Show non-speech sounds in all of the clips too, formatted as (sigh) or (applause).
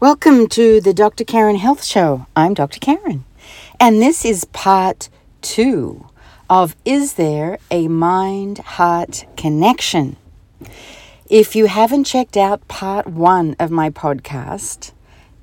Welcome to the Dr. Karen Health Show. I'm Dr. Karen, and this is part two of Is There a Mind Heart Connection? If you haven't checked out part one of my podcast,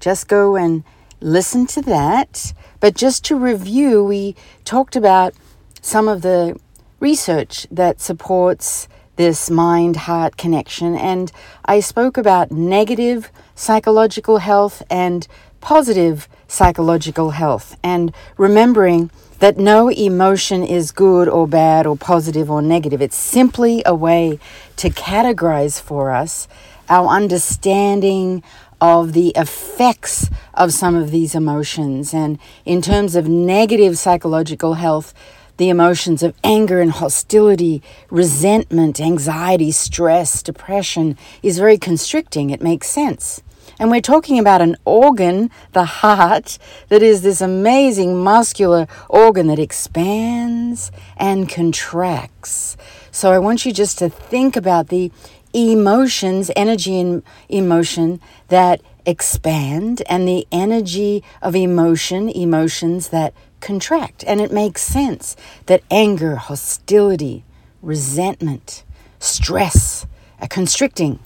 just go and listen to that. But just to review, we talked about some of the research that supports this mind heart connection, and I spoke about negative psychological health and positive psychological health, and remembering that no emotion is good or bad or positive or negative. It's simply a way to categorize for us our understanding of the effects of some of these emotions. And in terms of negative psychological health, the emotions of anger and hostility, resentment, anxiety, stress, depression is very constricting. It makes sense. And we're talking about an organ, the heart, that is this amazing muscular organ that expands and contracts. So I want you just to think about the emotions, energy and emotion that expand, and the energy of emotion, emotions that contract. And it makes sense that anger, hostility, resentment, stress are constricting.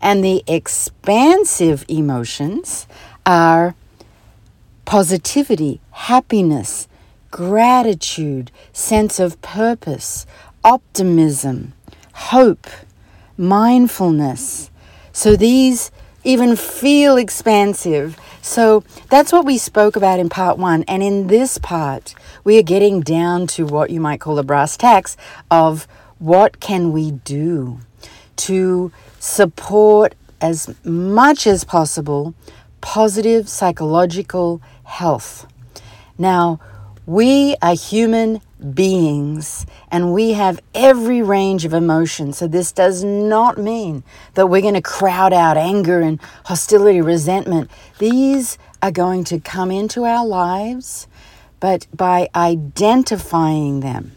And the expansive emotions are positivity, happiness, gratitude, sense of purpose, optimism, hope, mindfulness. So these even feel expansive. So that's what we spoke about in part one. And in this part, we are getting down to what you might call the brass tacks of what can we do to support as much as possible positive psychological health. Now, we are human beings and we have every range of emotion. So, this does not mean that we're going to crowd out anger and hostility, resentment. These are going to come into our lives, but by identifying them,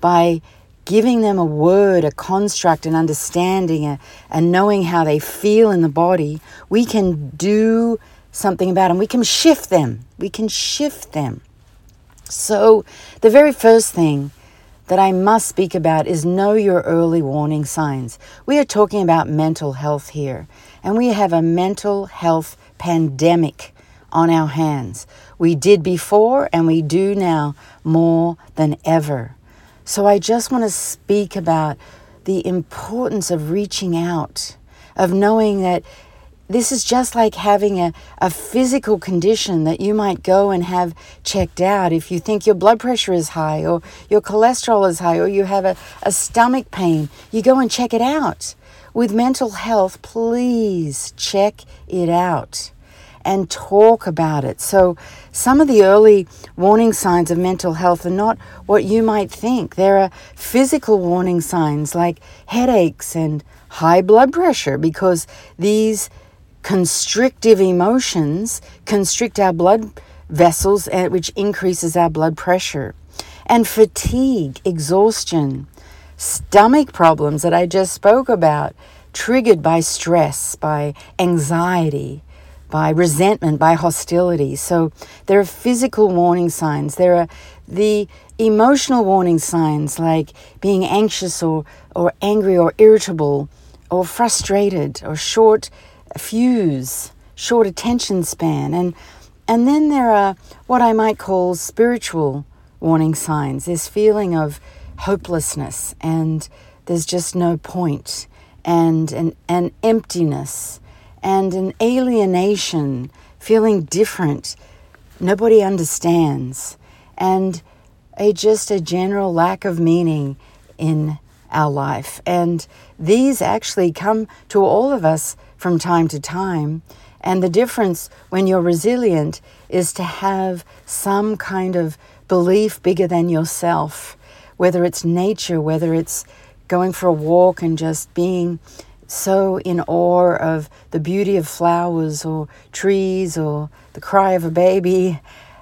by giving them a word, a construct, an understanding, a, and knowing how they feel in the body, we can do something about them. We can shift them. We can shift them. So, the very first thing that I must speak about is know your early warning signs. We are talking about mental health here, and we have a mental health pandemic on our hands. We did before, and we do now more than ever. So, I just want to speak about the importance of reaching out, of knowing that this is just like having a, a physical condition that you might go and have checked out if you think your blood pressure is high or your cholesterol is high or you have a, a stomach pain. You go and check it out. With mental health, please check it out and talk about it. So, some of the early warning signs of mental health are not what you might think. There are physical warning signs like headaches and high blood pressure because these constrictive emotions constrict our blood vessels, eh, which increases our blood pressure. And fatigue, exhaustion, stomach problems that I just spoke about, triggered by stress, by anxiety, by resentment, by hostility. So there are physical warning signs. There are the emotional warning signs like being anxious or, or angry or irritable or frustrated or short fuse, short attention span, and and then there are what I might call spiritual warning signs. This feeling of hopelessness and there's just no point, and an, an emptiness, and an alienation, feeling different. Nobody understands, and a just a general lack of meaning in our life. And these actually come to all of us from time to time. And the difference when you're resilient is to have some kind of belief bigger than yourself, whether it's nature, whether it's going for a walk and just being so in awe of the beauty of flowers or trees or the cry of a baby.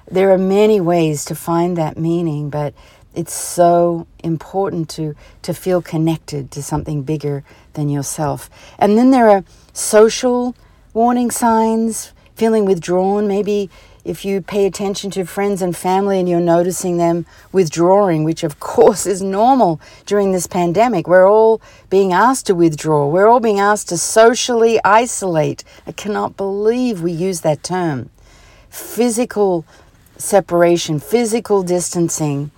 There are many ways to find that meaning, but it's so important to, to feel connected to something bigger than yourself. And then there are social warning signs, feeling withdrawn, maybe if you pay attention to friends and family and you're noticing them withdrawing, which of course is normal during this pandemic, we're all being asked to withdraw. We're all being asked to socially isolate. I cannot believe we use that term. Physical separation, physical distancing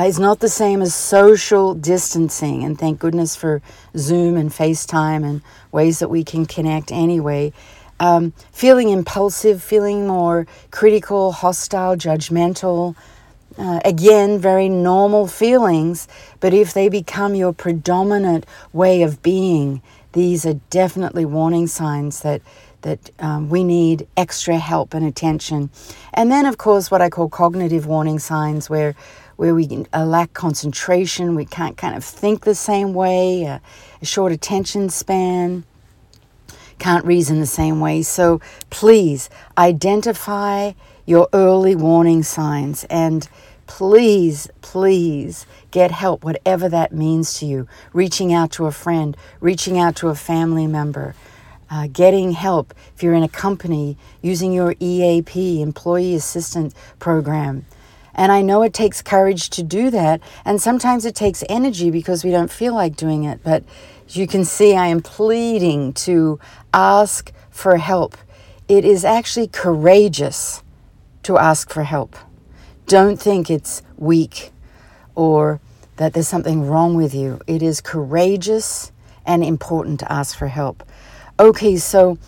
uh, is not the same as social distancing. And thank goodness for Zoom and FaceTime and ways that we can connect anyway um, feeling impulsive, feeling more critical, hostile, judgmental. Uh, again, very normal feelings, but if they become your predominant way of being, these are definitely warning signs that that um, we need extra help and attention. And then, of course, what I call cognitive warning signs, where where we uh, lack concentration, we can't kind of think the same way, uh, a short attention span can't reason the same way. So please identify your early warning signs and please, please get help, whatever that means to you. Reaching out to a friend, reaching out to a family member, uh, getting help if you're in a company, using your EAP, Employee Assistance Program. And I know it takes courage to do that, and sometimes it takes energy because we don't feel like doing it, but you can see, I am pleading to ask for help. It is actually courageous to ask for help. Don't think it's weak or that there's something wrong with you. It is courageous and important to ask for help. Okay, so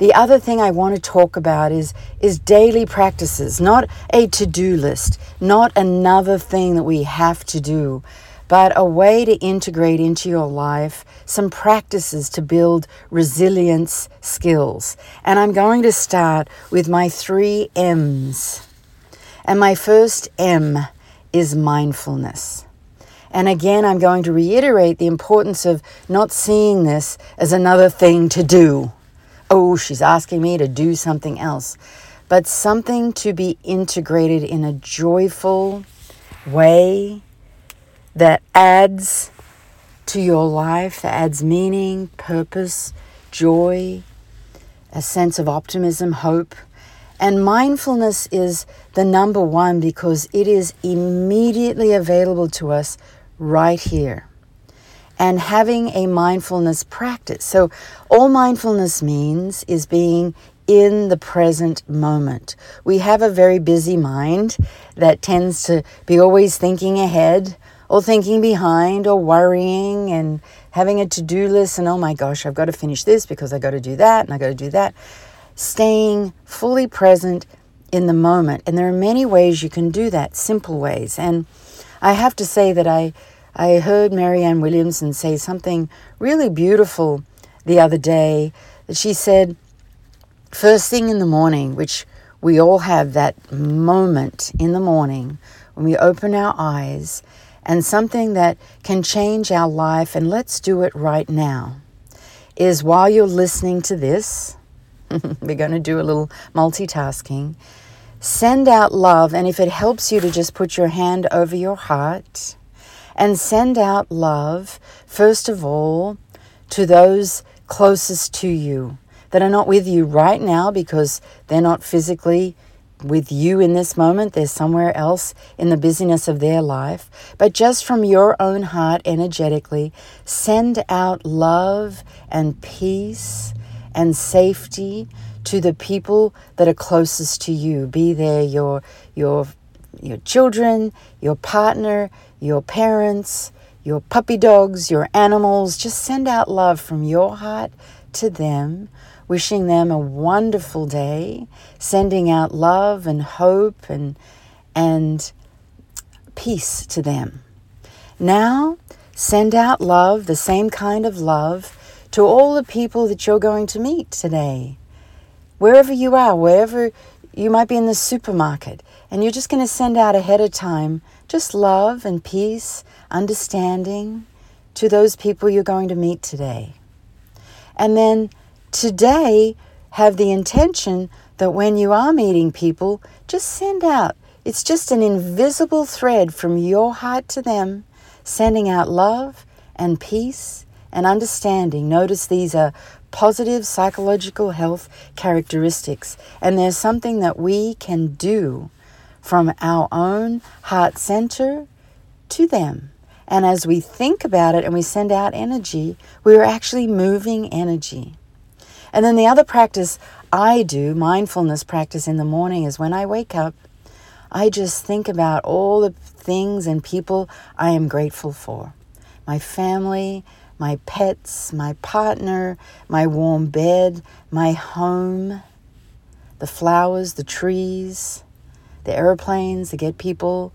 the other thing I want to talk about is is daily practices, not a to-do list, not another thing that we have to do, but a way to integrate into your life some practices to build resilience skills. And I'm going to start with my three M's. And my first M is mindfulness. And again, I'm going to reiterate the importance of not seeing this as another thing to do. Oh, she's asking me to do something else. But something to be integrated in a joyful way that adds to your life, that adds meaning, purpose, joy, a sense of optimism, hope. And mindfulness is the number one because it is immediately available to us right here. And having a mindfulness practice. So, all mindfulness means is being in the present moment. We have a very busy mind that tends to be always thinking ahead or thinking behind or worrying and having a to do list and oh my gosh, I've got to finish this because I got to do that and I got to do that. Staying fully present in the moment. And there are many ways you can do that, simple ways. And I have to say that I, I heard Marianne Williamson say something really beautiful the other day. That she said, first thing in the morning, which we all have that moment in the morning when we open our eyes and something that can change our life, and let's do it right now, is while you're listening to this, (laughs) we're going to do a little multitasking. Send out love, and if it helps you to just put your hand over your heart and send out love, first of all, to those closest to you that are not with you right now because they're not physically with you in this moment. They're somewhere else in the busyness of their life. But just from your own heart, energetically, send out love and peace and safety to the people that are closest to you. Be there your your your children, your partner, your parents, your puppy dogs, your animals. Just send out love from your heart to them wishing them a wonderful day, sending out love and hope and, and peace to them. Now, send out love, the same kind of love, to all the people that you're going to meet today. Wherever you are, wherever you might be in the supermarket, and you're just going to send out ahead of time just love and peace, understanding to those people you're going to meet today. And then today have the intention that when you are meeting people, just send out. It's just an invisible thread from your heart to them, sending out love and peace and understanding. Notice these are positive psychological health characteristics. And there's something that we can do from our own heart center to them. And as we think about it and we send out energy, we're actually moving energy. And then the other practice I do, mindfulness practice in the morning, is when I wake up, I just think about all the things and people I am grateful for my family, my pets, my partner, my warm bed, my home, the flowers, the trees, the airplanes that get people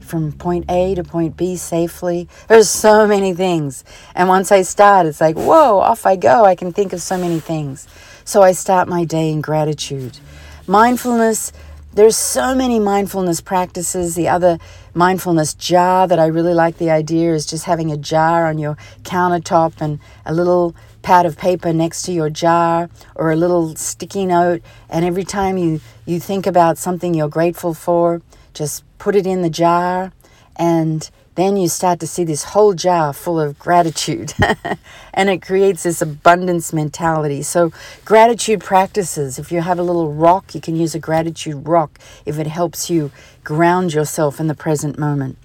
from point A to point B safely. There's so many things. And once I start, it's like, whoa, off I go. I can think of so many things. So I start my day in gratitude. Mindfulness, there's so many mindfulness practices. The other mindfulness jar that I really like the idea is just having a jar on your countertop and a little pad of paper next to your jar or a little sticky note. And every time you, you think about something you're grateful for, just put it in the jar and then you start to see this whole jar full of gratitude (laughs) and it creates this abundance mentality. So, gratitude practices if you have a little rock, you can use a gratitude rock if it helps you ground yourself in the present moment.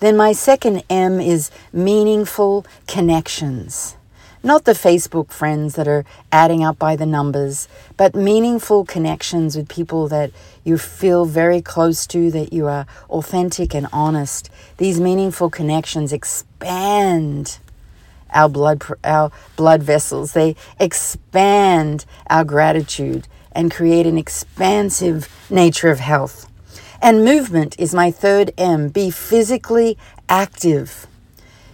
Then, my second M is meaningful connections. Not the Facebook friends that are adding up by the numbers, but meaningful connections with people that you feel very close to, that you are authentic and honest. These meaningful connections expand our blood our blood vessels. They expand our gratitude and create an expansive nature of health. And movement is my third M. Be physically active.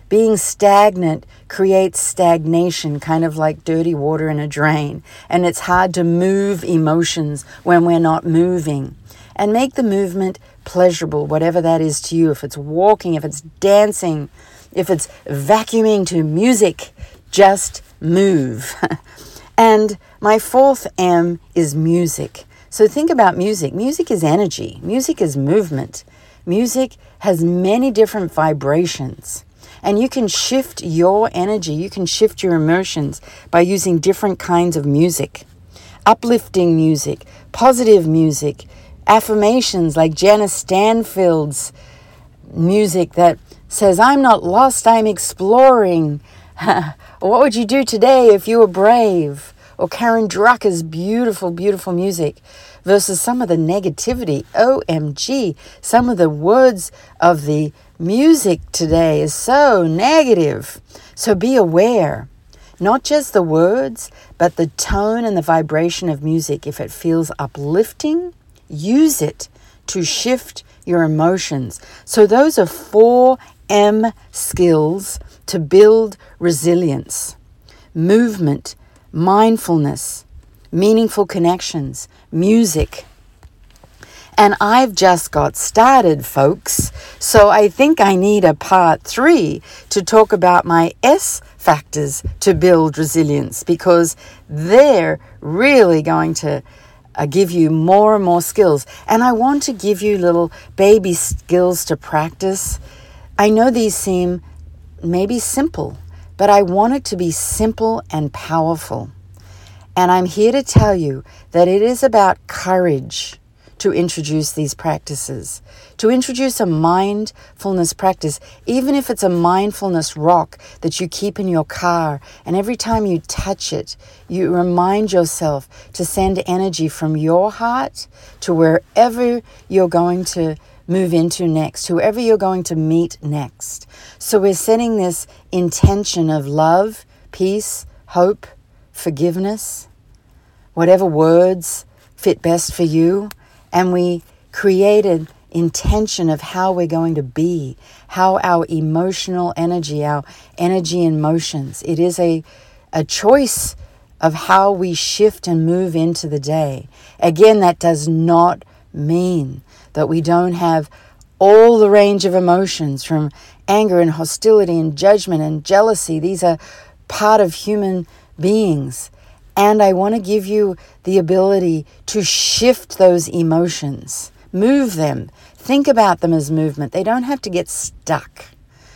Being stagnant creates stagnation, kind of like dirty water in a drain. And it's hard to move emotions when we're not moving. And make the movement pleasurable, whatever that is to you. If it's walking, if it's dancing, if it's vacuuming to music, just move. (laughs) and my fourth M is music. So think about music. Music is energy, music is movement. Music has many different vibrations. And you can shift your energy, you can shift your emotions by using different kinds of music. Uplifting music, positive music, affirmations like Jana Stanfield's music that says, I'm not lost, I'm exploring. (laughs) what would you do today if you were brave? Or Karen Drucker's beautiful, beautiful music versus some of the negativity. OMG, some of the words of the Music today is so negative. So be aware, not just the words, but the tone and the vibration of music. If it feels uplifting, use it to shift your emotions. So, those are four M skills to build resilience movement, mindfulness, meaningful connections, music, and I've just got started, folks. So I think I need a part three to talk about my S factors to build resilience because they're really going to uh, give you more and more skills. And I want to give you little baby skills to practice. I know these seem maybe simple, but I want it to be simple and powerful. And I'm here to tell you that it is about courage to introduce these practices, to introduce a mindfulness practice, even if it's a mindfulness rock that you keep in your car, and every time you touch it, you remind yourself to send energy from your heart to wherever you're going to move into next, whoever you're going to meet next. So we're setting this intention of love, peace, hope, forgiveness, whatever words fit best for you and we created intention of how we're going to be, how our emotional energy, our energy and motions. It is a, a choice of how we shift and move into the day. Again, that does not mean that we don't have all the range of emotions from anger and hostility and judgment and jealousy. These are part of human beings. And I want to give you the ability to shift those emotions, move them, think about them as movement. They don't have to get stuck.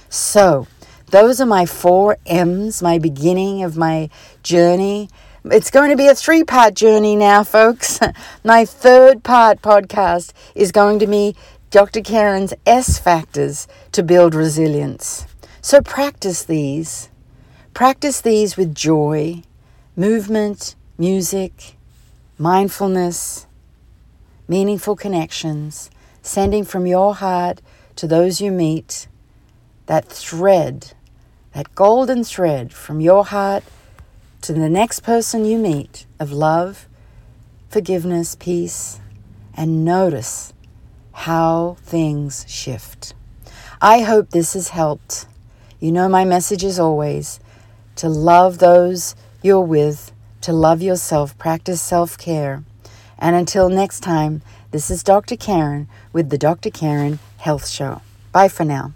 So, Those are my four M's, my beginning of my journey. It's going to be a three part journey now, folks. (laughs) my third part podcast is going to be Dr. Karen's S factors to build resilience. So practice these. Practice these with joy, movement, music, mindfulness, meaningful connections, sending from your heart to those you meet that thread that golden thread from your heart to the next person you meet of love, forgiveness, peace, and notice how things shift. I hope this has helped. You know, my message is always to love those you're with, to love yourself, practice self care. And until next time, this is Dr. Karen with the Dr. Karen Health Show. Bye for now.